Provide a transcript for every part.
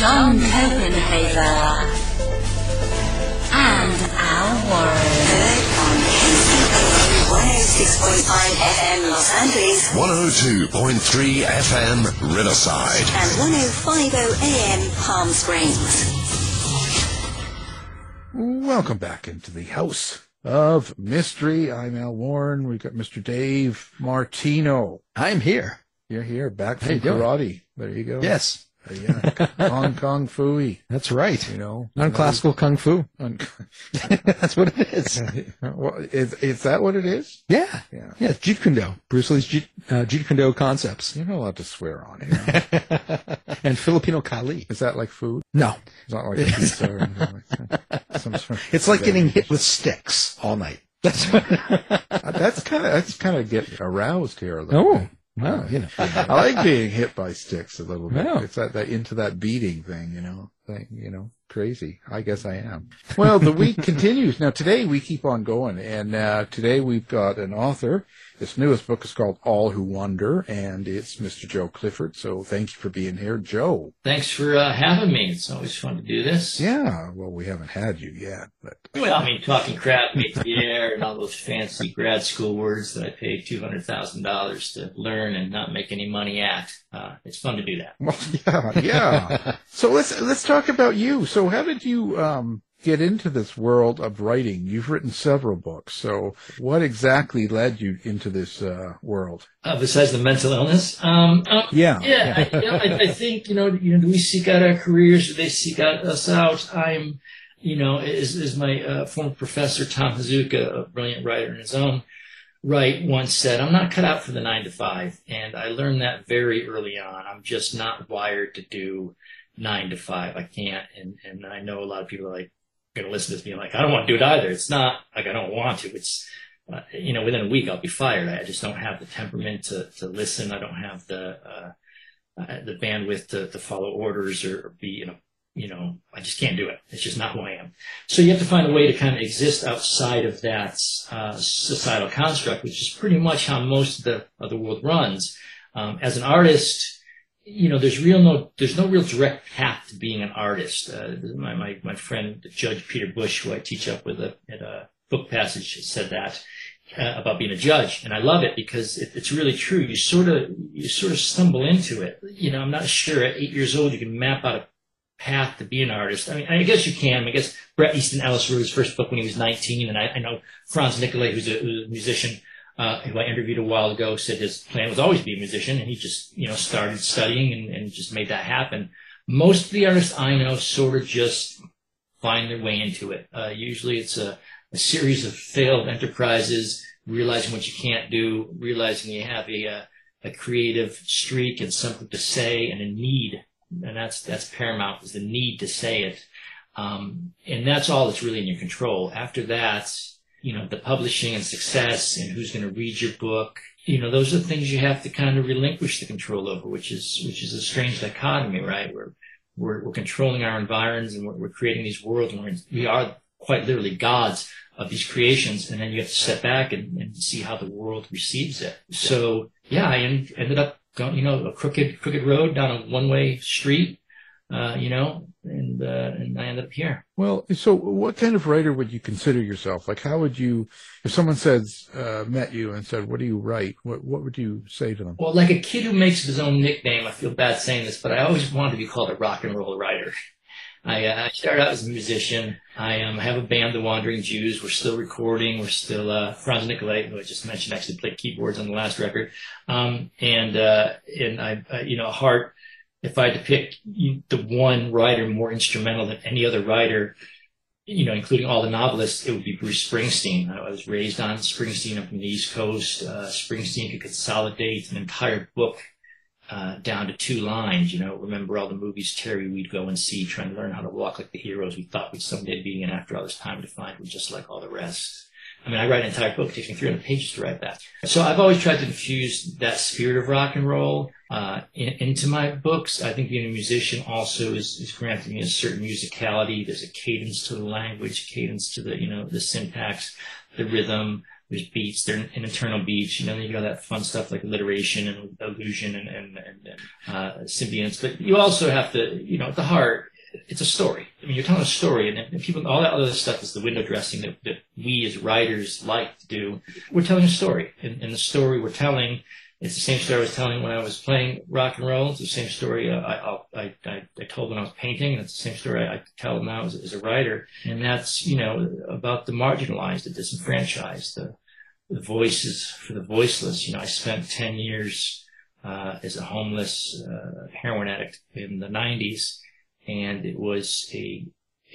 John Copenhaver, and Al Warren. Heard on KCAA 106.5 FM Los Angeles 102.3 FM Riverside. and 105.0 AM Palm Springs. Welcome back into the House of Mystery. I'm Al Warren. We've got Mr. Dave Martino. I'm here. You're here, back How from you doing? karate. There you go. Yes, yeah. Hong Kong Phooey, that's right. you know. Non-classical kung fu. Un- that's what it is. well, is, is that what it is? Yeah, Yeah. yeah. Jeet Kune Do. Bruce Lee's Jeet, uh, Jeet Kune Do concepts You're not allowed to swear on here. and Filipino Kali. Is that like food? No, It's not like a pizza or anything like that. Some sort of- it's like getting hit with sticks all night. That's what. That's kind of that's kind of get aroused here a little oh, bit. Well, you know. I like being hit by sticks a little bit. It's that, that into that beating thing, you know, thing, you know, crazy. I guess I am. Well, the week continues. Now today we keep on going and, uh, today we've got an author. This newest book is called All Who Wander and it's Mr. Joe Clifford. So thank you for being here, Joe. Thanks for uh, having me. It's always fun to do this. Yeah. Well, we haven't had you yet, but Well, I mean, talking crap, métier, and all those fancy grad school words that I paid two hundred thousand dollars to learn and not make any money at. Uh, it's fun to do that. well, yeah, yeah. so let's, let's talk about you. So how did you, um, get into this world of writing? You've written several books. So what exactly led you into this, uh, world? Uh, besides the mental illness, um, um, Yeah. yeah, I, you know, I, I think you know, you know, do we seek out our careers? Do they seek out us out? I'm, you know, as, as my uh, former professor Tom Hazuka, a brilliant writer in his own right, once said, "I'm not cut out for the nine to five," and I learned that very early on. I'm just not wired to do nine to five. I can't, and and I know a lot of people are like going to listen to this being like, "I don't want to do it either." It's not like I don't want to. It's uh, you know, within a week I'll be fired. I just don't have the temperament to, to listen. I don't have the, uh, uh, the bandwidth to, to follow orders or, or be, you know, you know, I just can't do it. It's just not who I am. So you have to find a way to kind of exist outside of that, uh, societal construct, which is pretty much how most of the, of the world runs. Um, as an artist, you know, there's real no, there's no real direct path to being an artist. Uh, my, my, my friend, Judge Peter Bush, who I teach up with a, at a book passage, said that uh, about being a judge, and I love it because it, it's really true. You sort of you sort of stumble into it. You know, I'm not sure at eight years old you can map out a path to be an artist. I mean, I guess you can. I guess Bret Easton Ellis wrote his first book when he was 19, and I, I know Franz Nicolay, who's a, who's a musician. Uh, who I interviewed a while ago said his plan was always to be a musician, and he just, you know, started studying and, and just made that happen. Most of the artists I know sort of just find their way into it. Uh, usually it's a, a series of failed enterprises, realizing what you can't do, realizing you have a, uh, a creative streak and something to say and a need. And that's, that's paramount is the need to say it. Um, and that's all that's really in your control. After that, you know, the publishing and success and who's going to read your book, you know, those are things you have to kind of relinquish the control over, which is, which is a strange dichotomy, right? We're, we're, we're controlling our environs and we're, we're creating these worlds and we're, we are quite literally gods of these creations. And then you have to step back and, and see how the world receives it. So yeah, I en- ended up going, you know, a crooked, crooked road down a one way street, uh, you know, and, uh, and I ended up here. Well, so what kind of writer would you consider yourself? Like, how would you, if someone says, uh, met you and said, what do you write? What, what would you say to them? Well, like a kid who makes his own nickname, I feel bad saying this, but I always wanted to be called a rock and roll writer. I, uh, I started out as a musician. I um, have a band, the Wandering Jews. We're still recording. We're still uh, Franz Nicolay, who I just mentioned, actually played keyboards on the last record. Um, and uh, and I, uh, you know, Heart. If I had to pick the one writer more instrumental than any other writer, you know, including all the novelists, it would be Bruce Springsteen. I was raised on Springsteen. I'm from the East Coast. Uh, Springsteen could consolidate an entire book uh, down to two lines. You know, remember all the movies Terry we'd go and see, trying to learn how to walk like the heroes we thought we'd someday be, and after all this time to find we're just like all the rest. I mean, I write an entire book. It takes me 300 pages to write that. So I've always tried to infuse that spirit of rock and roll uh, in, into my books. I think being a musician also is, is granting me a certain musicality. There's a cadence to the language, cadence to the you know the syntax, the rhythm. There's beats. There's an internal beats. You know, you got that fun stuff like alliteration and illusion and and, and, and uh, symbionts. But you also have to, you know, at the heart, it's a story. I mean, you're telling a story, and, people, all that other stuff is the window dressing that, that we as writers like to do. We're telling a story, and, and the story we're telling, it's the same story I was telling when I was playing rock and roll. It's the same story I, I, I, I told when I was painting, and it's the same story I, I tell now as, as a writer. And that's, you know, about the marginalized, the disenfranchised, the, the voices for the voiceless. You know, I spent 10 years uh, as a homeless uh, heroin addict in the 90s and it was a,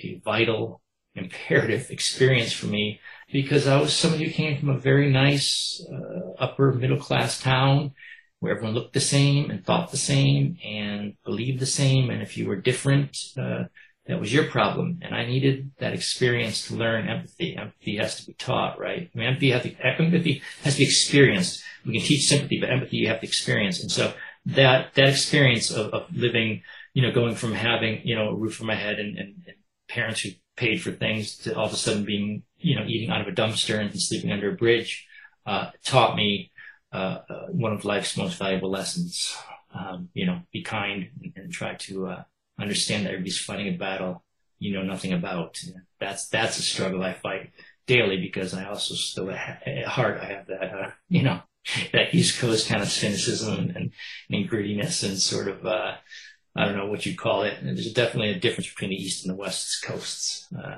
a vital, imperative experience for me because I was somebody who came from a very nice uh, upper middle class town where everyone looked the same and thought the same and believed the same. And if you were different, uh, that was your problem. And I needed that experience to learn empathy. Empathy has to be taught, right? I mean, empathy has to, empathy has to be experienced. We can teach sympathy, but empathy you have to experience. And so that, that experience of, of living you know, going from having, you know, a roof over my head and, and, and parents who paid for things to all of a sudden being, you know, eating out of a dumpster and sleeping under a bridge, uh, taught me, uh, uh, one of life's most valuable lessons. Um, you know, be kind and, and try to, uh, understand that everybody's fighting a battle you know nothing about. That's, that's a struggle I fight daily because I also still at heart, I have that, uh, you know, that East Coast kind of cynicism and, and, and grittiness and sort of, uh, I don't know what you'd call it. And there's definitely a difference between the East and the West coasts. Uh,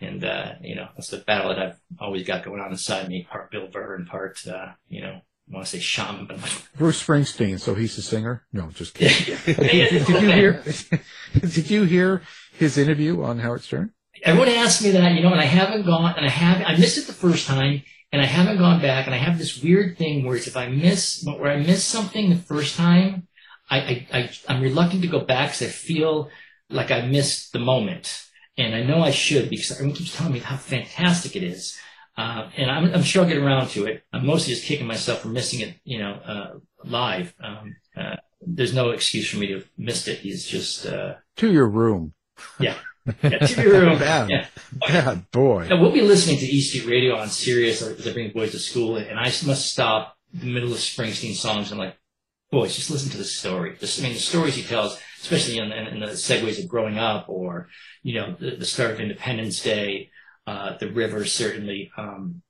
and, uh, you know, that's the battle that I've always got going on inside me, part Bill Burr and part, uh, you know, I want to say shaman, but Bruce Springsteen. So he's a singer. No, just kidding. did, did, you hear? did you hear his interview on Howard Stern? Everyone asked me that, you know, and I haven't gone, and I have, I missed it the first time, and I haven't gone back, and I have this weird thing where it's if I miss, where I miss something the first time, I, I, I I'm reluctant to go back because I feel like I missed the moment, and I know I should because everyone keeps telling me how fantastic it is. Uh, and I'm, I'm, sure I'll get around to it. I'm mostly just kicking myself for missing it, you know, uh, live. Um, uh, there's no excuse for me to have missed it. He's just uh, to your room. Yeah, yeah to your room. bad, yeah. bad boy. Now, we'll be listening to East Street Radio on Sirius as I bring the boys to school, and I must stop the middle of Springsteen songs and like, boys, just listen to the story. I mean, the stories he tells, especially in, in, in, the segues of growing up or, you know, the, the start of Independence Day, uh, the river, certainly. Um,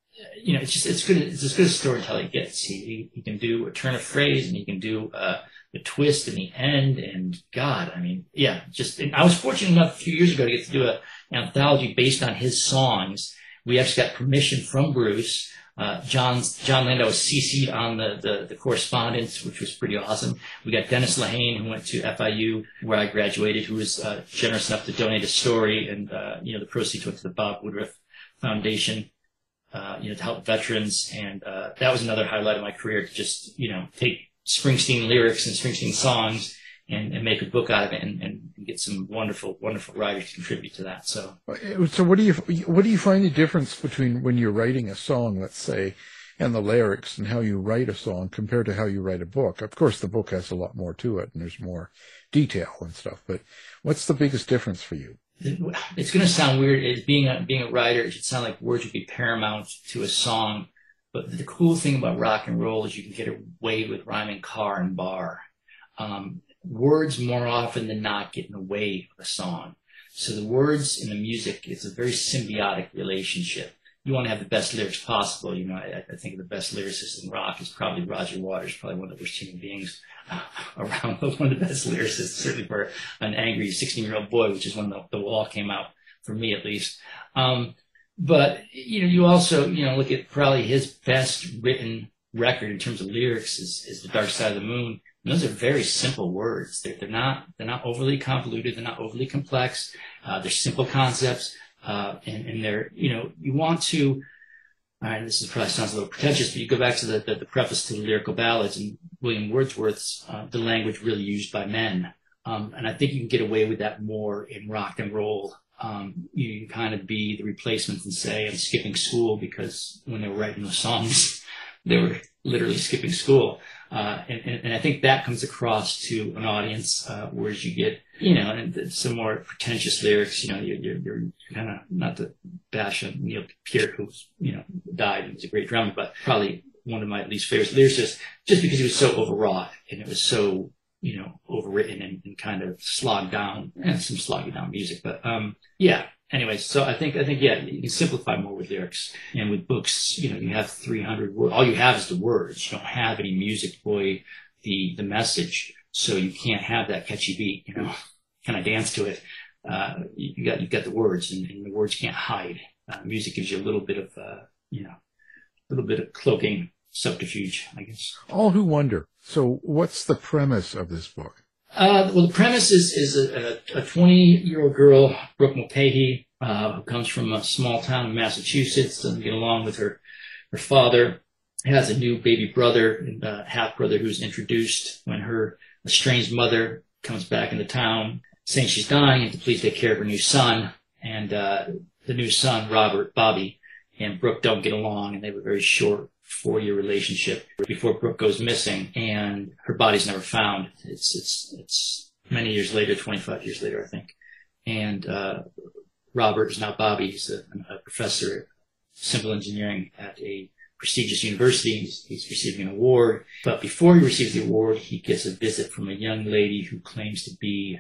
you know, it's just, it's good. It's as good a storyteller he gets. He, he, he, can do a turn of phrase and he can do, uh, the twist in the end. And God, I mean, yeah, just, I was fortunate enough a few years ago to get to do a, an anthology based on his songs. We actually got permission from Bruce uh, John's, Jon Landau was CC'd on the, the, the, correspondence, which was pretty awesome. We got Dennis Lehane, who went to FIU, where I graduated, who was uh, generous enough to donate a story, and uh, you know the proceeds went to the Bob Woodruff Foundation, uh, you know, to help veterans, and uh, that was another highlight of my career to just you know take Springsteen lyrics and Springsteen songs and, and make a book out of it and, and get some wonderful, wonderful writers to contribute to that. So, so what do you what do you find the difference between when you're writing a song, let's say, and the lyrics and how you write a song compared to how you write a book? Of course, the book has a lot more to it and there's more detail and stuff. But what's the biggest difference for you? It's going to sound weird. As being a being a writer, it should sound like words would be paramount to a song. But the cool thing about rock and roll is you can get away with rhyming car and bar. Um, words more often than not get in the way of a song. So the words and the music is a very symbiotic relationship. You want to have the best lyrics possible. You know, I, I think the best lyricist in rock is probably Roger Waters, probably one of the worst human beings around, but one of the best lyricists, certainly for an angry 16 year old boy, which is when the, the wall came out, for me at least. Um, but, you know, you also, you know, look at probably his best written record in terms of lyrics is, is The Dark Side of the Moon and those are very simple words. They're, they're not they're not overly convoluted. They're not overly complex. Uh, they're simple concepts, uh, and, and they're you know you want to all right, this is probably sounds a little pretentious, but you go back to the, the, the preface to the lyrical ballads and William Wordsworth's uh, the language really used by men, um, and I think you can get away with that more in rock and roll. Um, you can kind of be the replacements and say I'm skipping school because when they were writing those songs, they were literally skipping school. Uh, and, and, and, I think that comes across to an audience, uh, whereas you get, you know, some more pretentious lyrics, you know, you're, you're, you're kind of, not to bash on Neil Peart, who's, you know, died and was a great drummer, but probably one of my least favorite lyricists, just because he was so overwrought and it was so, you know, overwritten and, and kind of slogged down, and some slogging down music. But, um, yeah, anyway, so I think I think yeah, you can simplify more with lyrics and with books. You know, you have 300 words. All you have is the words. You don't have any music boy the the message, so you can't have that catchy beat. You know, can I dance to it? Uh, you got you got the words, and, and the words can't hide. Uh, music gives you a little bit of uh, you know, a little bit of cloaking subterfuge, I guess. All who wander. So, what's the premise of this book? Uh, well, the premise is, is a 20 year old girl, Brooke Mulcahy, uh, who comes from a small town in Massachusetts, doesn't get along with her, her father, has a new baby brother, and uh, half brother who's introduced when her estranged mother comes back into town saying she's dying and to please take care of her new son. And, uh, the new son, Robert, Bobby, and Brooke don't get along and they have a very short four year relationship before Brooke goes missing and her body's never found. It's, it's, it's many years later, 25 years later, I think. And, uh, Robert is now Bobby. He's a, a professor of civil engineering at a prestigious university. He's, he's, receiving an award. But before he receives the award, he gets a visit from a young lady who claims to be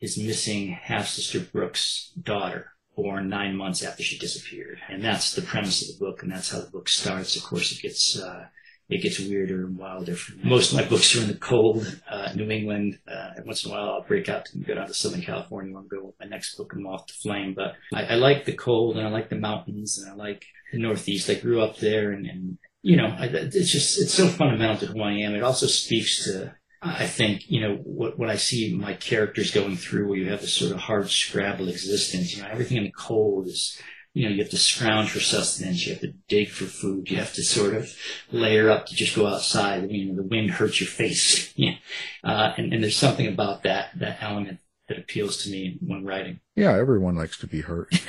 his missing half sister Brooke's daughter born nine months after she disappeared. And that's the premise of the book, and that's how the book starts. Of course, it gets uh, it gets weirder and wilder. Most of my books are in the cold, uh, New England. Uh, once in a while, I'll break out and go down to Southern California and go with my next book, and Moth to Flame. But I, I, like the cold, and I like the mountains, and I like the Northeast. I grew up there, and, and you know, I, it's just it's so fundamental to who I am. It also speaks to I think, you know, what, what I see my characters going through where you have this sort of hard scrabble existence, you know, everything in the cold is, you know, you have to scrounge for sustenance, you have to dig for food, you have to sort of layer up to just go outside. I mean, the wind hurts your face. yeah. Uh, and, and there's something about that, that element that appeals to me when writing. Yeah, everyone likes to be hurt.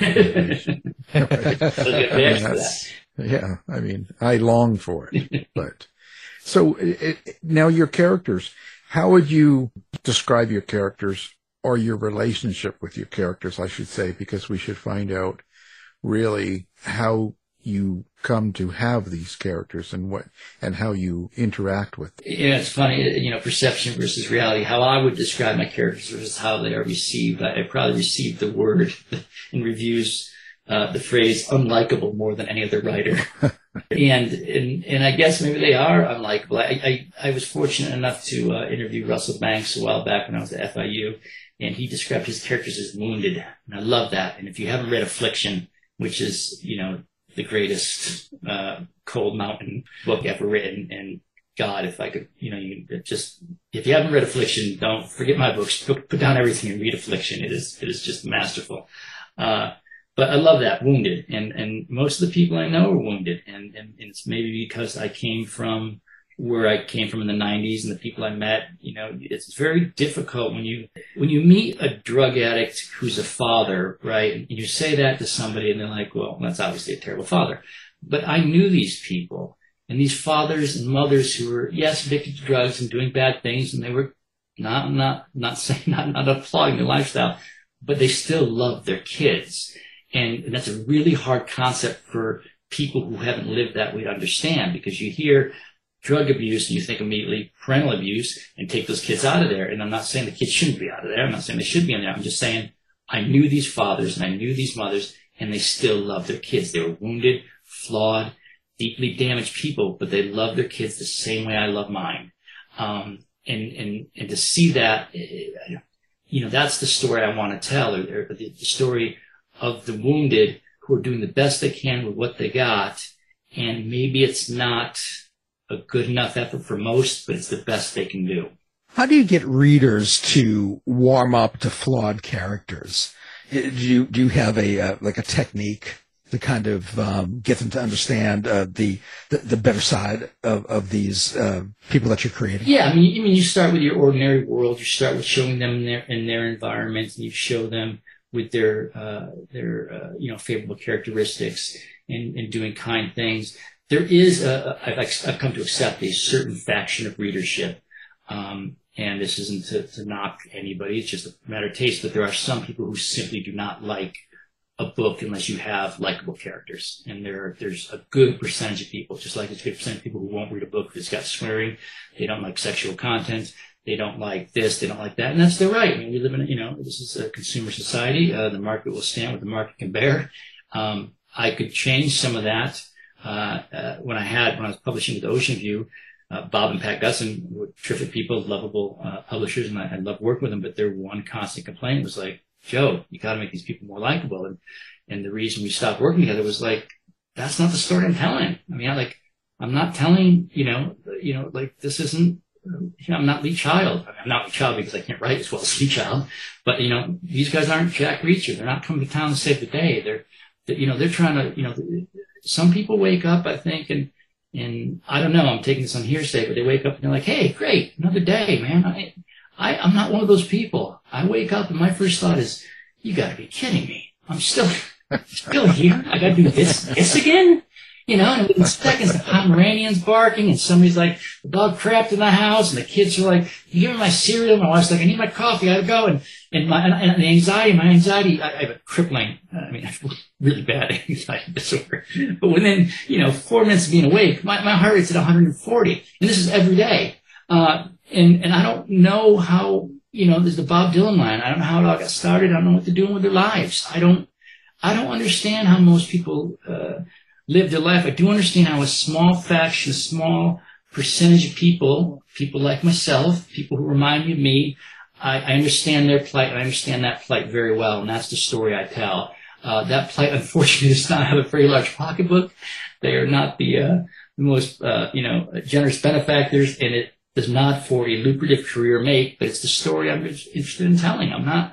yeah, I mean, I long for it, but so it, it, now your characters, how would you describe your characters or your relationship with your characters, I should say, because we should find out really how you come to have these characters and what and how you interact with them. Yeah, it's funny, you know, perception versus reality. How I would describe my characters versus how they are received. I, I probably received the word in reviews, uh, the phrase unlikable more than any other writer. and, and and I guess maybe they are unlikable. I I, I was fortunate enough to uh, interview Russell Banks a while back when I was at FIU, and he described his characters as wounded, and I love that. And if you haven't read Affliction, which is you know the greatest uh, cold mountain book ever written, and God, if I could, you know, you just if you haven't read Affliction, don't forget my books. Put, put down everything and read Affliction. It is it is just masterful. Uh, but I love that wounded, and and most of the people I know are wounded, and and, and it's maybe because I came from where I came from in the 90s and the people I met, you know, it's very difficult when you when you meet a drug addict who's a father, right? And you say that to somebody and they're like, well, that's obviously a terrible father. But I knew these people and these fathers and mothers who were yes addicted to drugs and doing bad things and they were not not not saying not not applauding their lifestyle, but they still loved their kids. And, that's a really hard concept for people who haven't lived that way to understand because you hear drug abuse and you think immediately parental abuse and take those kids out of there. And I'm not saying the kids shouldn't be out of there. I'm not saying they should be in there. I'm just saying I knew these fathers and I knew these mothers and they still loved their kids. They were wounded, flawed, deeply damaged people, but they loved their kids the same way I love mine. Um, and, and, and to see that, eh, you know, that's the story I want to tell, or, or the, the story of the wounded who are doing the best they can with what they got. And maybe it's not a good enough effort for most, but it's the best they can do. How do you get readers to warm up to flawed characters? Do you, do you have a, uh, like a technique to kind of um, get them to understand uh, the, the the better side of of these uh, people that you're creating. Yeah, I mean, I mean, you start with your ordinary world. You start with showing them in their in their environment, and you show them with their uh, their uh, you know favorable characteristics and, and doing kind things. There is a, I've, I've come to accept a certain faction of readership, um, and this isn't to, to knock anybody. It's just a matter of taste. But there are some people who simply do not like a book unless you have likable characters. And there, there's a good percentage of people, just like there's a good percentage of people who won't read a book it's got swearing. They don't like sexual content. They don't like this. They don't like that. And that's their right. I mean, we live in you know, this is a consumer society. Uh, the market will stand what the market can bear. Um, I could change some of that. Uh, uh, when I had, when I was publishing with Ocean View, uh, Bob and Pat Gussin were terrific people, lovable uh, publishers, and I, I loved working with them. But their one constant complaint was like, Joe, you got to make these people more likable. And, and the reason we stopped working together was like, that's not the story I'm telling. I mean, I like, I'm not telling, you know, you know, like this isn't, I'm not Lee Child. I'm not Lee Child because I can't write as well as Lee Child. But, you know, these guys aren't Jack Reacher. They're not coming to town to save the day. They're, you know, they're trying to, you know, some people wake up, I think, and, and I don't know, I'm taking this on hearsay, but they wake up and they're like, hey, great, another day, man. I, I, I'm not one of those people. I wake up and my first thought is, you gotta be kidding me. I'm still, still here. I gotta do this, this again? You know, and seconds the Pomeranian's barking and somebody's like, the dog crapped in the house and the kids are like, you give me my cereal. My wife's like, I need my coffee. I gotta go. And, and my, and the anxiety, my anxiety, I, I have a crippling, I mean, really bad anxiety disorder. But within, you know, four minutes of being awake, my, my heart rate's at 140. And this is every day. Uh, and, and I don't know how, you know, there's the Bob Dylan line. I don't know how it all got started. I don't know what they're doing with their lives. I don't, I don't understand how most people, uh, live their life. I do understand how a small faction, a small percentage of people, people like myself, people who remind me of me, I, I understand their plight. I understand that plight very well. And that's the story I tell. Uh, that plight, unfortunately, does not have a very large pocketbook. They are not the, uh, the most, uh, you know, generous benefactors, and it does not for a lucrative career make, but it's the story I'm interested in telling. I'm not,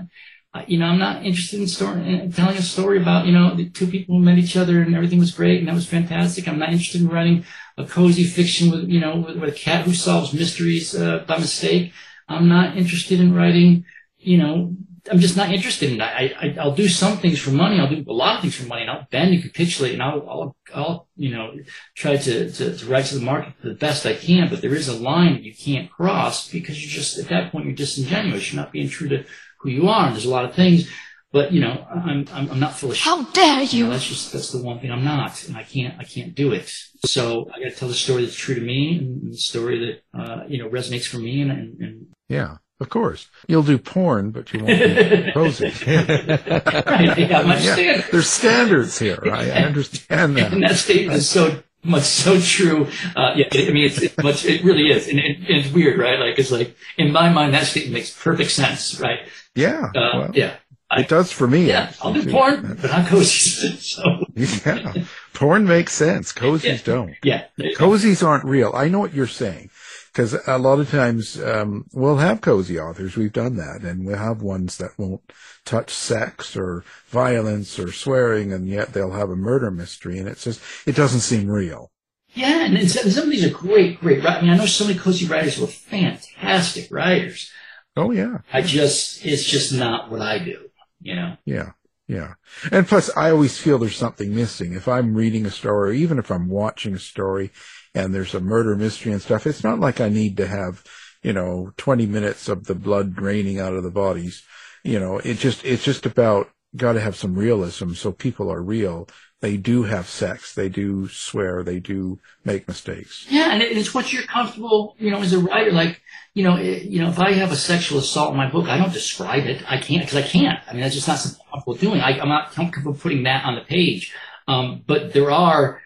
you know, I'm not interested in, story, in telling a story about, you know, the two people who met each other and everything was great and that was fantastic. I'm not interested in writing a cozy fiction with, you know, with, with a cat who solves mysteries uh, by mistake. I'm not interested in writing, you know, I'm just not interested in that. I, I, will do some things for money. I'll do a lot of things for money and I'll bend and capitulate and I'll, I'll, I'll you know, try to, to, to write to the market the best I can. But there is a line that you can't cross because you're just, at that point, you're disingenuous. You're not being true to who you are. And there's a lot of things, but you know, I'm, I'm, I'm not full of How dare you? you know, that's just, that's the one thing I'm not. And I can't, I can't do it. So I got to tell the story that's true to me and the story that, uh, you know, resonates for me and, and, and Yeah, of course. You'll do porn, but you won't do prosy. right, they got my Yeah, standards. there's standards here. I, I understand and that. that statement is so much so true. Uh, yeah, I mean, it's, it's much, it really is, and, and, and it's weird, right? Like, it's like in my mind, that statement makes perfect sense, right? Yeah, Uh, well, yeah, it does for me. yeah. I'll do too. porn, but not cozies. so Yeah, porn makes sense. Cozies Yeah. don't. yeah. Cozies aren't real. I know what you're saying. Because a lot of times um, we'll have cozy authors. We've done that, and we'll have ones that won't touch sex or violence or swearing, and yet they'll have a murder mystery, and it's just it doesn't seem real. Yeah, and it's, some of these are great, great. I mean, I know so many cozy writers who are fantastic writers. Oh yeah, I just, it's just not what I do. You know. yeah, yeah. And plus, I always feel there's something missing. If I'm reading a story, or even if I'm watching a story, and there's a murder mystery and stuff, it's not like I need to have you know 20 minutes of the blood draining out of the bodies. You know, it just it's just about got to have some realism so people are real. They do have sex. They do swear. They do make mistakes. Yeah, and it's what you're comfortable, you know, as a writer. Like, you know, it, you know, if I have a sexual assault in my book, I don't describe it. I can't because I can't. I mean, that's just not something I'm comfortable doing. I, I'm not comfortable putting that on the page. Um, but there are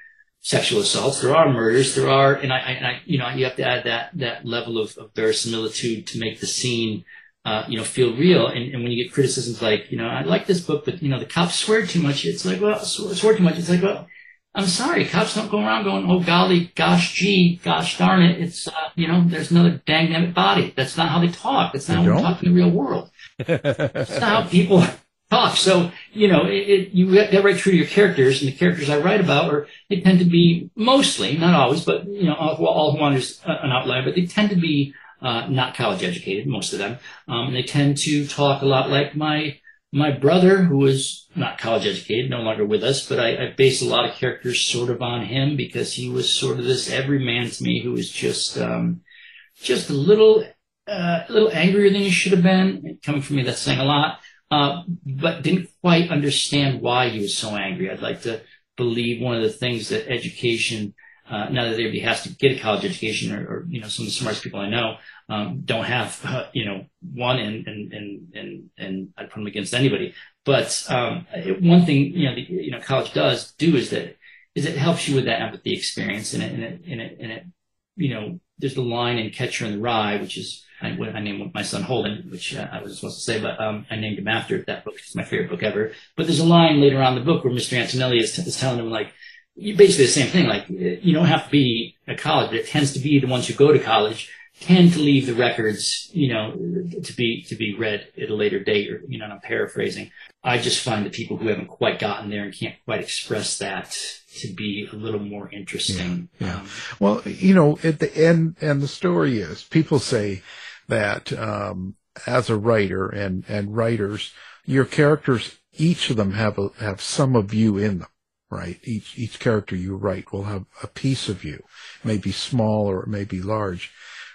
sexual assaults, there are murders, there are, and I, and I you know, you have to add that that level of, of verisimilitude to make the scene. Uh, you know, feel real. And, and when you get criticisms like, you know, I like this book, but you know, the cops swear too much. It's like, well, swear, swear too much. It's like, well, I'm sorry, cops don't go around going, oh golly, gosh gee, gosh darn it, it's, uh, you know, there's another dang body. That's not how they talk. That's not They how we talk in the real world. That's not how people talk. So you know, it, it, you to write true to your characters, and the characters I write about are they tend to be mostly, not always, but you know, all, all who is an outlier, but they tend to be uh, not college educated, most of them, um, and they tend to talk a lot like my my brother, who was not college educated, no longer with us, but I, I base a lot of characters sort of on him because he was sort of this everyman to me who was just um, just a little uh, a little angrier than he should have been. Coming from me, that's saying a lot. Uh, but didn't quite understand why he was so angry. I'd like to believe one of the things that education, uh, now that everybody has to get a college education, or, or you know, some of the smartest people I know um, don't have, uh, you know, one, and and and and and I'd put them against anybody. But um, one thing, you know, the, you know, college does do is that is it helps you with that empathy experience, and it and it and it, and it you know, there's the line in Catcher in the Rye, which is I, I named my son Holden, which uh, I was supposed to say, but um, I named him after that book. It's my favorite book ever. But there's a line later on in the book where Mr. Antolini is, t- is telling him like, basically the same thing. Like, you don't have to be a college, but it tends to be the ones who go to college tend to leave the records, you know, to be to be read at a later date, or you know, I'm paraphrasing. I just find the people who haven't quite gotten there and can't quite express that to be a little more interesting. Yeah. yeah. Um, well, you know, at the end, and the story is people say that um, as a writer and and writers, your characters, each of them have a, have some of you in them, right? Each each character you write will have a piece of you, maybe small or it may be large.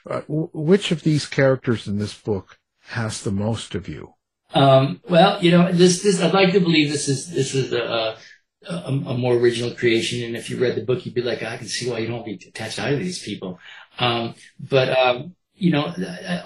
Uh, w- which of these characters in this book has the most of you? Um, well, you know, this this I'd like to believe this is this is a, a, a more original creation, and if you read the book, you'd be like, I can see why you don't be attached to either of these people. Um, but um, you know,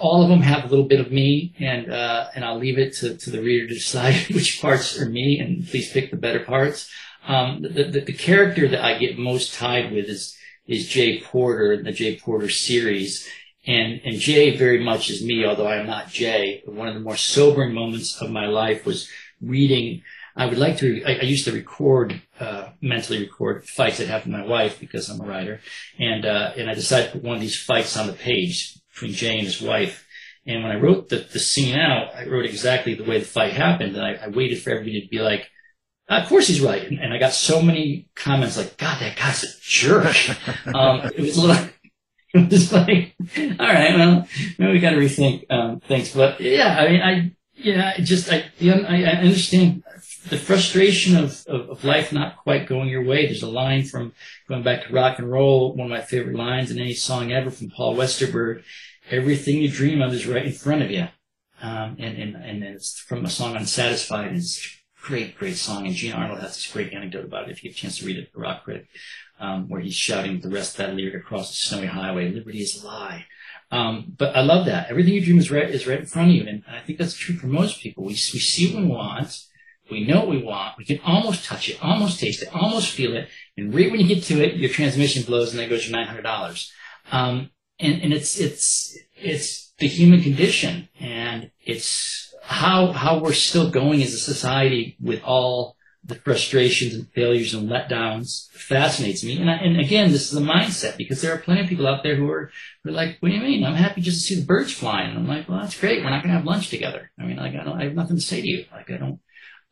all of them have a little bit of me, and uh, and I'll leave it to, to the reader to decide which parts are me, and please pick the better parts. Um, the, the, the character that I get most tied with is is Jay Porter in the Jay Porter series, and and Jay very much is me, although I am not Jay. But one of the more sobering moments of my life was reading. I would like to. I, I used to record, uh, mentally record fights that happened to my wife because I'm a writer, and uh, and I decided to put one of these fights on the page between Jay and his wife. And when I wrote the, the scene out, I wrote exactly the way the fight happened. And I, I waited for everybody to be like, of course he's right. And, and, I got so many comments like, God, that guy's a jerk. um, it was a little, it was like, all right, well, maybe we got to rethink um, things. But yeah, I mean, I, yeah, I just, I, I, I understand the frustration of, of, of, life not quite going your way. There's a line from going back to rock and roll, one of my favorite lines in any song ever from Paul Westerberg everything you dream of is right in front of you. Um, and, and, and it's from a song Unsatisfied. It's a great, great song. And Gina Arnold has this great anecdote about it if you get a chance to read it, the rock critic, um, where he's shouting the rest of that lyric across the snowy highway, liberty is a lie. Um, but I love that. Everything you dream is right, is right in front of you. And I think that's true for most people. We, we see what we want. We know what we want. We can almost touch it, almost taste it, almost feel it. And right when you get to it, your transmission blows and there goes your $900. Um, and, and it's it's it's the human condition, and it's how how we're still going as a society with all the frustrations and failures and letdowns fascinates me. And, I, and again, this is a mindset because there are plenty of people out there who are, who are like, what do you mean? I'm happy just to see the birds flying. And I'm like, well, that's great. We're not going to have lunch together. I mean, like, I don't, I have nothing to say to you. Like, I don't,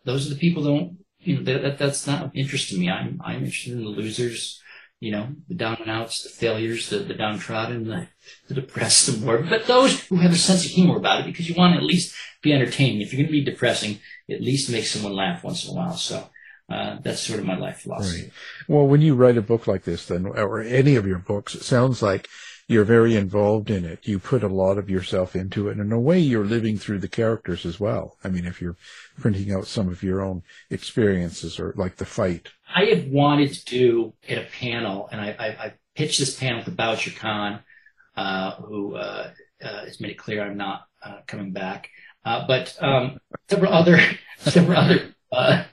those are the people don't, you know, that, that that's not of interest to me. I'm, I'm interested in the losers you know, the down and outs, the failures, the, the downtrodden, the, the depressed, the morbid, but those who have a sense of humor about it because you want to at least be entertaining. If you're going to be depressing, at least make someone laugh once in a while. So, uh, that's sort of my life philosophy. Right. Well, when you write a book like this, then, or any of your books, it sounds like you're very involved in it. You put a lot of yourself into it. And in a way, you're living through the characters as well. I mean, if you're printing out some of your own experiences or like the fight. I had wanted to do at a panel, and I, I, I pitched this panel to Bouchercon, uh, who uh, uh, has made it clear I'm not uh, coming back. Uh, but um, several other several other uh,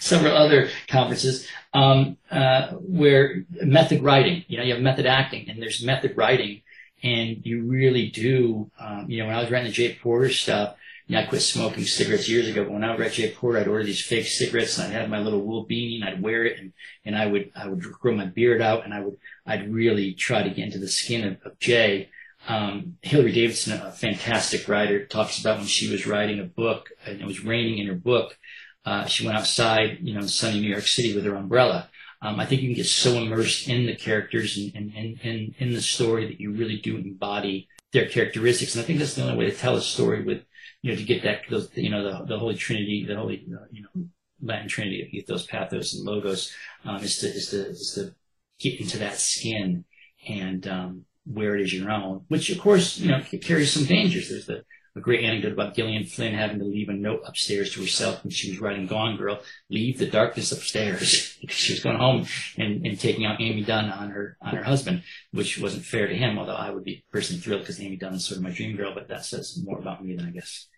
several other conferences um, uh, where method writing, you know, you have method acting and there's method writing, and you really do. Um, you know, when I was writing the Jay Porter stuff, you know, I quit smoking cigarettes years ago. But when I write Jay Porter, I'd order these fake cigarettes, and I'd have my little wool beanie, and I'd wear it, and, and I would I would grow my beard out, and I would I'd really try to get into the skin of, of Jay. Um, Hilary Davidson, a fantastic writer, talks about when she was writing a book, and it was raining in her book uh, she went outside, you know, in sunny New York City with her umbrella. Um, I think you can get so immersed in the characters and, and, and, and in the story that you really do embody their characteristics. And I think that's the only way to tell a story with, you know, to get that, those, you know, the, the Holy Trinity, the Holy, you know, Latin Trinity of ethos, pathos, and logos, um, is to, is to, is to get into that skin and, um, wear it as your own, which of course, you know, carries some dangers. There's the, a great anecdote about Gillian Flynn having to leave a note upstairs to herself when she was writing Gone Girl, leave the darkness upstairs because she was going home and, and taking out Amy Dunne on her on her husband, which wasn't fair to him. Although I would be personally thrilled because Amy Dunne is sort of my dream girl, but that says more about me than I guess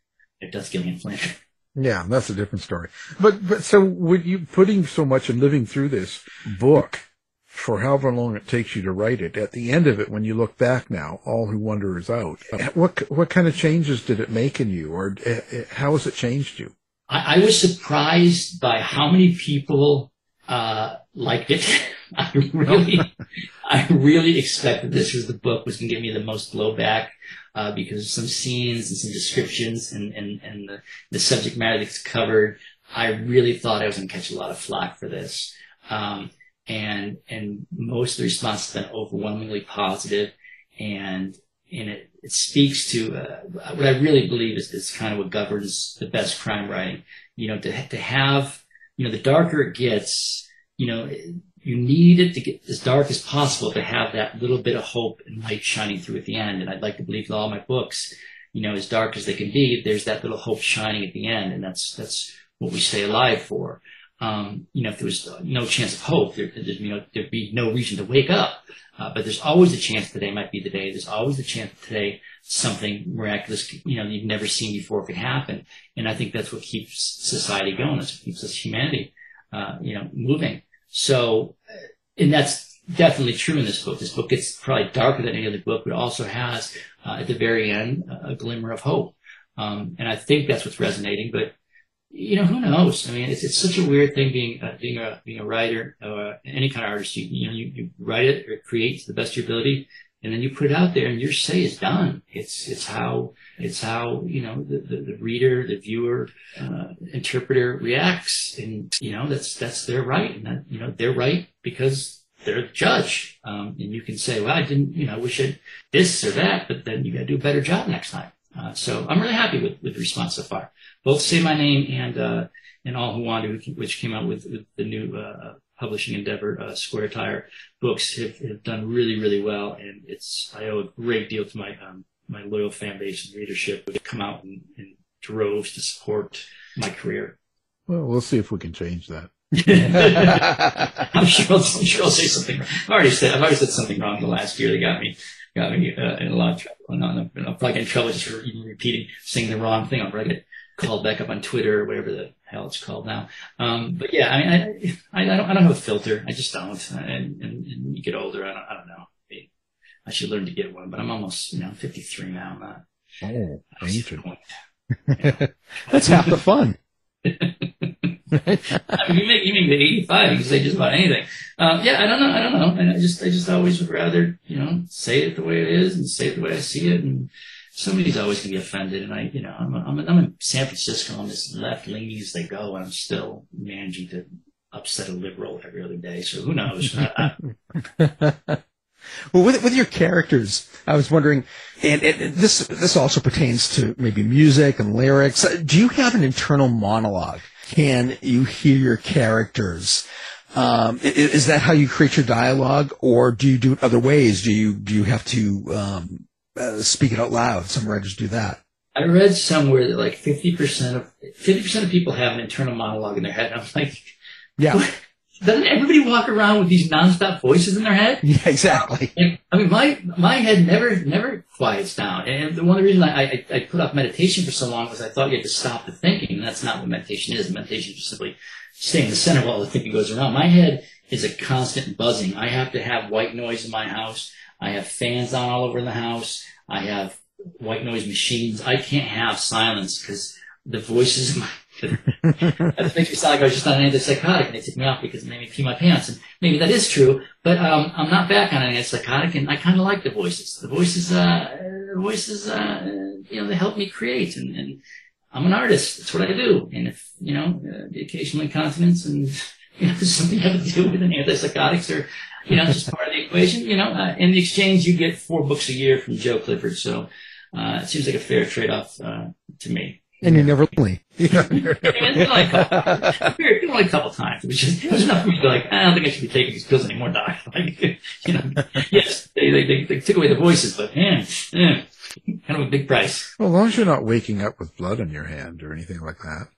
it does Gillian Flynn. Yeah, that's a different story. But but so with you putting so much and living through this book for however long it takes you to write it, at the end of it, when you look back now, all who wander is out. What what kind of changes did it make in you, or uh, uh, how has it changed you? I, I was surprised by how many people uh, liked it. I really, I really expected this was the book was going to give me the most blowback uh, because of some scenes and some descriptions and, and, and the, the subject matter that's covered. I really thought I was going to catch a lot of flack for this. Um, and, and most of the response has been overwhelmingly positive and, and it, it speaks to uh, what I really believe is, is kind of what governs the best crime writing. You know, to, to have, you know, the darker it gets, you know, you need it to get as dark as possible to have that little bit of hope and light shining through at the end. And I'd like to believe that all my books, you know, as dark as they can be, there's that little hope shining at the end. And that's, that's what we stay alive for. Um, you know, if there was no chance of hope, there, you know, there'd be no reason to wake up. Uh, but there's always a chance today might be the day. There's always a chance today something miraculous, you know, you've never seen before could happen. And I think that's what keeps society going. That's what keeps us humanity, uh, you know, moving. So, uh, and that's definitely true in this book. This book gets probably darker than any other book, but also has uh, at the very end a glimmer of hope. Um, and I think that's what's resonating. But you know, who knows? I mean, it's it's such a weird thing being uh, being a being a writer or any kind of artist. You you know, you, you write it or create to the best of your ability, and then you put it out there, and your say is done. It's it's how it's how you know the the, the reader, the viewer, uh, interpreter reacts, and you know that's that's their right, and that you know they're right because they're the judge. Um, and you can say, well, I didn't, you know, I wish it this or that, but then you got to do a better job next time. Uh, so I'm really happy with, with the response so far. Both Say My Name and uh, and All Who Wander, which came out with, with the new uh, publishing endeavor, uh, Square Tire books, have, have, done really, really well. And it's I owe a great deal to my um, my loyal fan base and readership who come out in, in droves to support my career. Well, we'll see if we can change that. I'm sure. I'm sure I'll say something. I've already said. I've already said something wrong the last year that got me got me uh, in a lot of trouble. And I'm, I'm probably in trouble just for even repeating, saying the wrong thing. I'll probably get called back up on Twitter or whatever the hell it's called now. Um, but yeah, I mean, I, I, I, don't, I don't have a filter. I just don't. And, and, and you get older, I don't, I don't know. I should learn to get one, but I'm almost, you know, 53 now. I'm not. Oh, ancient. That's half the fun. I mean, you make you make the 85, you can say just about anything. Um, yeah, I don't know, I don't know, and I just I just always would rather you know say it the way it is and say it the way I see it, and somebody's always gonna be offended. And I, you know, I'm I'm, I'm in San Francisco, I'm as left leaning as they go, and I'm still managing to upset a liberal every other day. So who knows? Well, with with your characters, I was wondering, and, and, this this also pertains to maybe music and lyrics. Do you have an internal monologue? Can you hear your characters? Um, is, is, that how you create your dialogue, or do you do it other ways? Do you do you have to um, uh, speak it out loud? Some writers do that. I read somewhere that like fifty percent of fifty percent of people have an internal monologue in their head. I'm like, yeah. Doesn't everybody walk around with these nonstop voices in their head? Yeah, exactly. And, I mean, my my head never never quiets down. And the one of the reasons I, I, I put off meditation for so long was I thought you had to stop the thinking. And that's not what meditation is. Meditation is just simply stay in the center while the thinking goes around. My head is a constant buzzing. I have to have white noise in my house. I have fans on all over the house. I have white noise machines. I can't have silence because the voices in my that makes me sound like I was just on an antipsychotic and they took me off because it made me pee my pants. And maybe that is true, but um, I'm not back on an antipsychotic and I kind of like the voices. The voices, uh, the voices, uh, you know, they help me create and, and I'm an artist. That's what I do. And if, you know, uh, the occasional and, you know, there's something have to do with an antipsychotics or, you know, just part of the equation, you know, uh, in the exchange, you get four books a year from Joe Clifford. So, uh, it seems like a fair trade-off, uh, to me. And you're never lonely. I mean, it's like a couple, it's been a couple times, which is it was enough for me to be like, I don't think I should be taking these pills anymore, doc. Like, you know, yes, they, they, they, they took away the voices, but man, yeah, kind of a big price Well, as long as you're not waking up with blood on your hand or anything like that.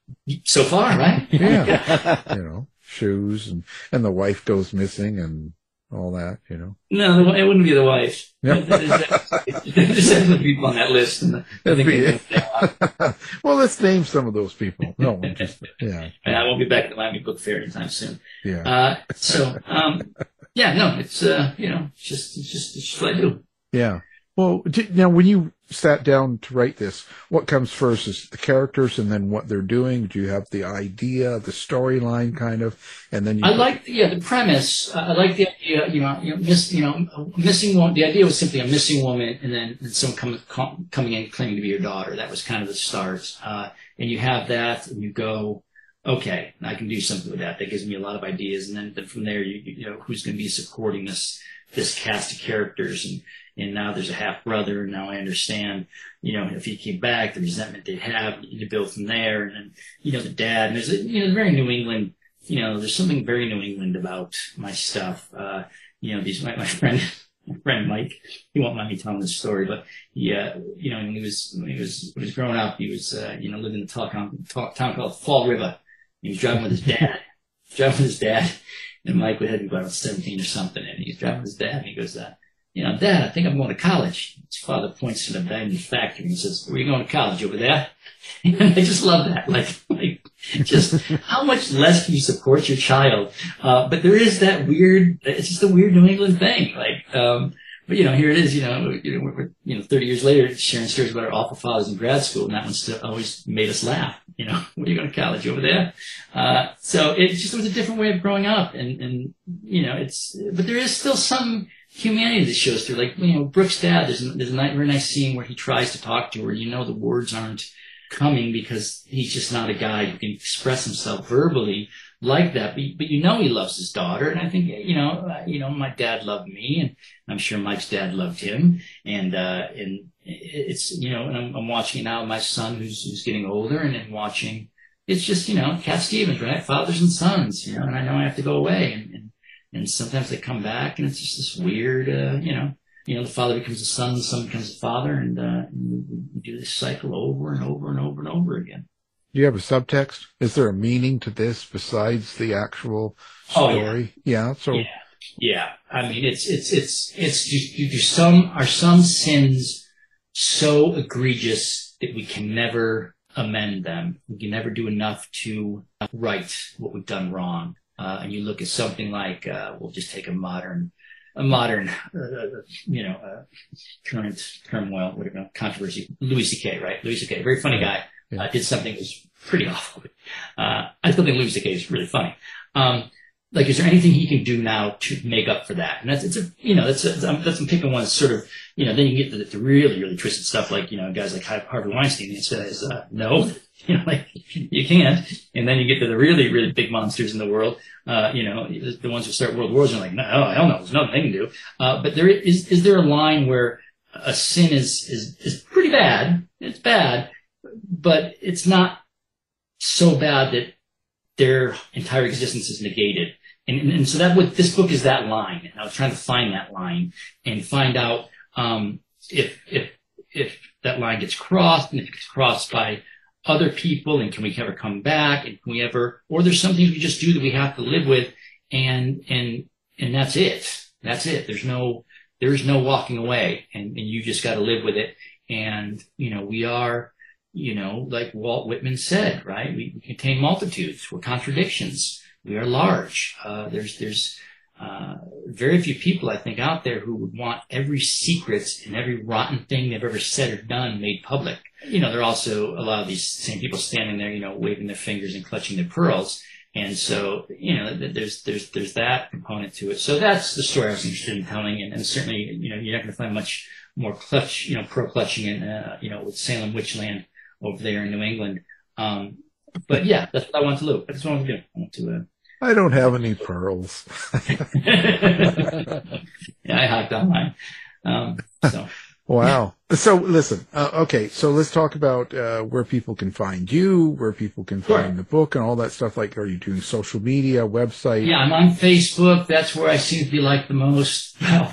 so far, right? Yeah. you know, shoes and, and the wife goes missing and all that, you know. No, it wouldn't be the wife. Yeah. There's definitely people on that list, and I think be- they- well, let's name some of those people. No, just, yeah, and I won't be back at the Miami Book Fair anytime soon. yeah. Uh, so, um, yeah, no, it's uh, you know, it's just, it's just, it's just what I do. Yeah. Well, now when you sat down to write this, what comes first is the characters and then what they're doing. Do you have the idea, the storyline kind of, and then you I like, the, yeah, the premise. Uh, I like the idea, you know, you know, miss, you know, missing woman. The idea was simply a missing woman, and then and someone come, com, coming in claiming to be your daughter. That was kind of the start. Uh, and you have that, and you go, okay, I can do something with that. That gives me a lot of ideas, and then, then from there, you, you know, who's going to be supporting this this cast of characters, and and now there's a half brother, and now I understand, you know, if he came back, the resentment they'd have, you build from there, and then you know the dad, and there's you know very New England you know, there's something very New England about my stuff. Uh, you know, these my, my friend, my friend Mike, he won't mind me telling this story, but he, uh, you know, when he was when he was when he was growing up, he was uh, you know living in a town, town, called Fall River. He was driving with his dad, driving with his dad, and Mike had to go about 17 or something, and he's driving with his dad, and he goes, uh, you know, Dad, I think I'm going to college. His father points to the manufacturing and says, "Where are you going to college over there?" And I just love that, like, like just how much less can you support your child? Uh, but there is that weird, it's just a weird New England thing. Like, um, but you know, here it is, you know, you know, we're, you know, 30 years later, sharing stories about our awful fathers in grad school, and that one still always made us laugh. You know, where are you going to college over there? Uh, so it just was a different way of growing up, and, and, you know, it's, but there is still some humanity that shows through. Like, you know, Brooke's dad, there's, there's a nice, very nice scene where he tries to talk to her, you know, the words aren't, coming because he's just not a guy who can express himself verbally like that. But, but you know he loves his daughter, and I think you know, you know, my dad loved me, and I'm sure Mike's dad loved him, and uh, and it's you know, and I'm, I'm watching now my son who's who's getting older, and then watching. It's just you know, Cat Stevens, right? Fathers and sons, you know, and I know I have to go away, and and, and sometimes they come back, and it's just this weird, uh, you know you know, the father becomes a son, the son becomes a father, and, uh, and we, do this cycle over and over and over and over again. Do you have a subtext? Is there a meaning to this besides the actual Oh, yeah. story? yeah. So Yeah, yeah. I mean, it's it's it's it's do, do some are some sins so egregious that we can never amend them. We can never do enough to right what we've done wrong. Uh, and you look at something like uh, we'll just take a modern a modern, uh, you know, uh, current turmoil, whatever, controversy. Louis C.K., right? Louis C.K., very funny guy, Yeah. uh, did something that was pretty awful. Uh, I still think Louis C.K. is really funny. Um, like, is there anything he can do now to make up for that? And that's, it's a, you know, that's, that's, I'm, that's I'm picking one that's sort of, you know, then you get the, the really, really twisted stuff like, you know, guys like Harvey Weinstein, says, uh, no, you know, like, you can't. And then you get to the really, really big monsters in the world, uh, you know, the, the ones who start world wars and like, no, hell no, there's nothing they can do. Uh, but there is, is there a line where a sin is, is, is pretty bad? It's bad, but it's not so bad that their entire existence is negated. And, and, and so that what this book is that line. And I was trying to find that line and find out um, if if if that line gets crossed and if it gets crossed by other people and can we ever come back and can we ever or there's some things we just do that we have to live with and and and that's it. That's it. There's no there's no walking away and, and you just got to live with it. And you know we are you know, like Walt Whitman said, right? We, contain multitudes. We're contradictions. We are large. Uh, there's there's uh, very few people I think out there who would want every secret and every rotten thing they've ever said or done made public. You know, there are also a lot of these same people standing there, you know, waving their fingers and clutching their pearls. And so, you know, there's there's there's that component to it. So that's the story I was interested in telling, and, and certainly, you know, you're not going to find much more clutch, you know, pearl clutching, and uh, you know, with Salem Witchland over there in New England. Um, but yeah, that's what I want to do. That's what I want to do. I want to. Uh, I don't have any pearls. yeah, I hacked online. Um, so Wow. So listen, uh, okay, so let's talk about uh, where people can find you, where people can Sure. find the book and all that stuff. Like, are you doing social media, website? yeah, I'm on Facebook. That's where I seem to be liked the most. Well,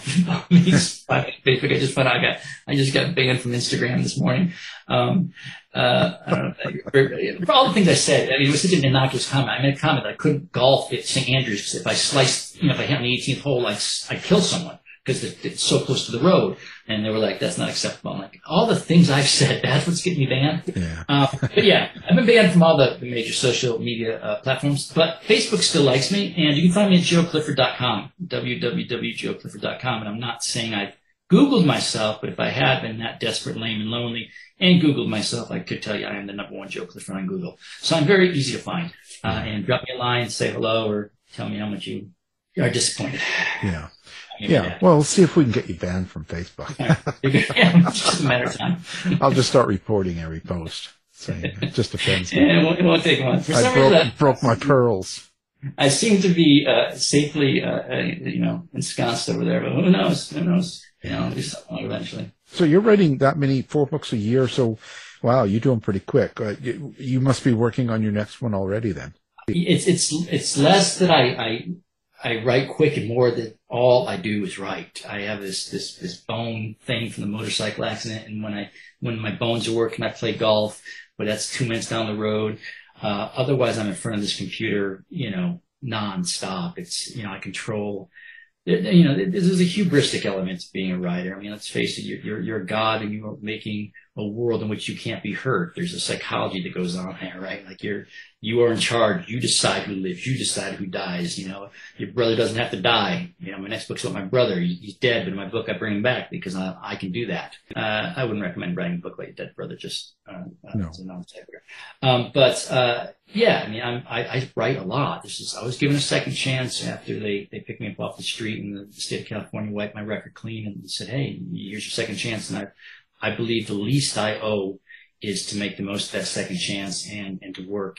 Facebook. I just I got I just got banned from Instagram this morning. Um, uh, I don't know, for, for all the things I said, I mean, it was such an innocuous comment. I made a comment that I couldn't golf at St. Andrews because if I sliced, you know, if I hit on the 18th hole, I'd, I'd kill someone because it's so close to the road. And they were like, that's not acceptable. I'm like, all the things I've said, that's what's getting me banned. Yeah. Uh, but yeah, I've been banned from all the, the major social media uh, platforms, but Facebook still likes me, and you can find me at joeclifford.com, www.joeclifford.com. And I'm not saying I Googled myself, but if I had been that desperate, lame, and lonely, and Googled myself, I could tell you I am the number one Joe Clifford on Google. So I'm very easy to find. Uh, and drop me a line, say hello, or tell me how much you are disappointed. Yeah. Mean, Yeah. Well, let's see if we can get you banned from Facebook. yeah, it's just a matter of time. I'll just start reporting every post saying it just offends me. Yeah, it won't, it won't take long. For I broke, reason, broke my pearls. I seem to be uh, safely, uh, uh, you know, ensconced over there. But who knows? Who knows? You know, do something eventually. So you're writing that many, four books a year. So, wow, you're doing pretty quick. Uh, you, you must be working on your next one already then. It's it's it's less that I I I write quick and more that all I do is write. I have this this this bone thing from the motorcycle accident, and when I when my bones are working, I play golf, but that's two minutes down the road. Uh, otherwise, I'm in front of this computer, you know, nonstop. It's you know I control. You know, there's a hubristic element to being a writer. I mean, let's face it, you're, you're, you're a god and you're making a world in which you can't be hurt. There's a psychology that goes on there, right? Like you're, you are in charge. You decide who lives. You decide who dies. You know, your brother doesn't have to die. You know, my next book's about my brother. He's dead, but in my book, I bring him back because I, I can do that. Uh, I wouldn't recommend writing a book about your dead brother. Just, uh, uh, No. it's a non-sequitur. Um, but, uh, yeah, I mean, I'm, I, I write a lot. This is, I was given a second chance after they, they picked me up off the street and the state of California wiped my record clean and said, Hey, here's your second chance. And I, I believe the least I owe is to make the most of that second chance and, and to work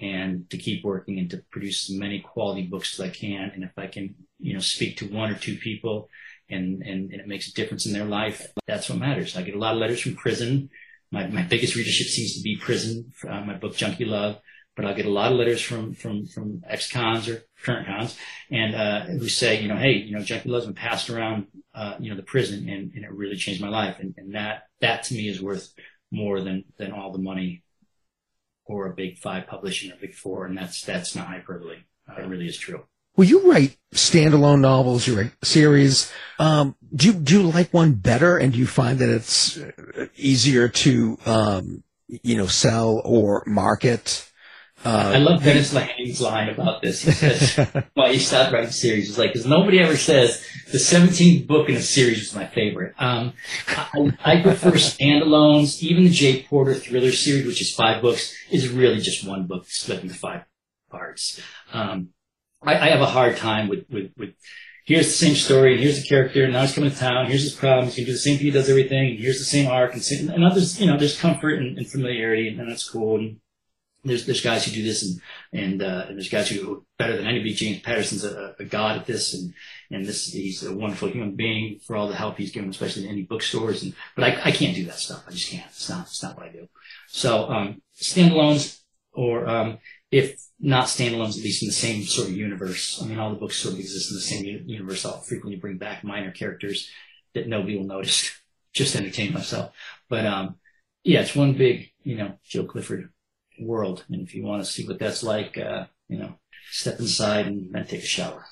and to keep working and to produce as many quality books as I can. And if I can, you know, speak to one or two people and, and, and it makes a difference in their life, that's what matters. I get a lot of letters from prison. My, my biggest readership seems to be prison, uh, my book Junkie Love, but I'll get a lot of letters from, from, from ex-cons or current cons and, uh, who say, you know, hey, you know, Junkie Love's been passed around, uh, you know, the prison and, and it really changed my life. And, and that, that to me is worth more than, than all the money or a big five publishing or big four. And that's, that's not hyperbole. Uh, it really is true. Well, you write standalone novels, you write series. Um, do you, do you like one better, and do you find that it's easier to, um, you know, sell or market? Uh, I love Dennis Lehane's line about this. He says, why he stopped writing series. He's like, because nobody ever says the 17th book in a series is my favorite. Um, I, I prefer standalones. Even the Jay Porter thriller series, which is five books, is really just one book split into five parts. Um, I, I have a hard time with, with, with here's the same story, and here's the character, and now he's coming to town, here's his problem, he's gonna do the same thing he does everything, and here's the same arc, and, same, and others, you know, there's comfort and, and familiarity, and, that's cool. And there's there's guys who do this, and and, uh, and there's guys who are better than anybody. James Patterson's a, a god at this, and and this he's a wonderful human being for all the help he's given, especially in any bookstores. And but I, I can't do that stuff. I just can't. It's not it's not what I do. So um, standalones, or um, if not standalones, at least in the same sort of universe. I mean, all the books sort of exist in the same universe. I'll frequently bring back minor characters that nobody will notice, just to entertain myself. But um, yeah, it's one big, you know, Joe Clifford world. And if you want to see what that's like, uh, you know, step inside and then take a shower.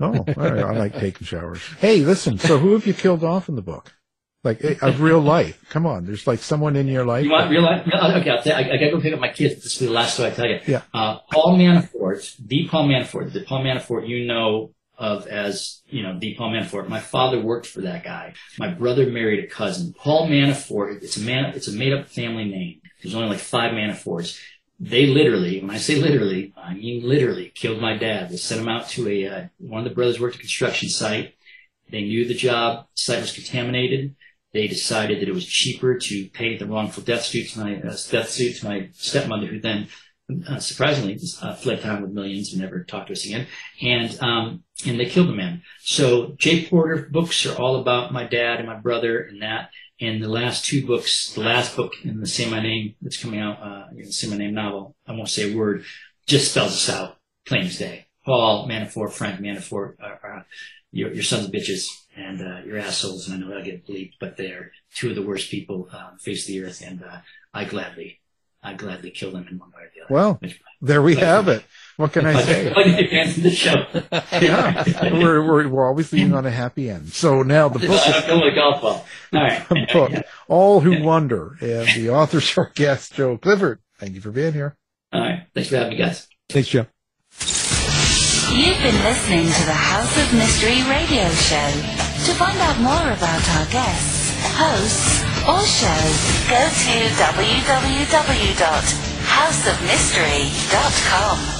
Oh, right. I like taking showers. Hey, listen. So who have you killed off in the book? Like eh, of real life. Come on. There's like someone in your life. You want real life? real- Okay, I'll tell you, I, I gotta go pick up my kids. This will be the last story I tell you. Yeah. Uh, Paul Manafort, the Paul Manafort, the Paul Manafort you know of as, you know, the Paul Manafort. My father worked for that guy. My brother married a cousin. Paul Manafort, it's a man, it's a made up family name. There's only like five Manaforts. They literally, when I say literally, I mean literally killed my dad. They sent him out to a, uh, one of the brothers worked a construction site. They knew the job site was contaminated they decided that it was cheaper to pay the wrongful death suit to my uh, death suit to my stepmother, who then uh, surprisingly uh, fled town with millions and never talked to us again. And um, and they killed the man. So Jay Porter books are all about my dad and my brother and that. And the last two books, the last book in the Say My Name that's coming out, uh, the Say My Name novel, I won't say a word, just spells us out plain as day. Paul Manafort, Frank Manafort, your, your sons of bitches and uh, your assholes. And I know I get bleeped, but they're two of the worst people uh, face the earth. And uh, I gladly, I gladly kill them in one way or the other. Well, Which- there we have it. What can I say? Like the fans the show. yeah, we're, we're, we're always leaving on a happy end. So now the book I'm going with a golf ball. All right. the book, Yeah. All Who Wander, and the author's our guest, Joe Clifford. Thank you for being here. All right. Thanks for having me, guys. Thanks, Joe. You've been listening to the House of Mystery radio show. To find out more about our guests, hosts, or shows, go to www.houseofmystery.com.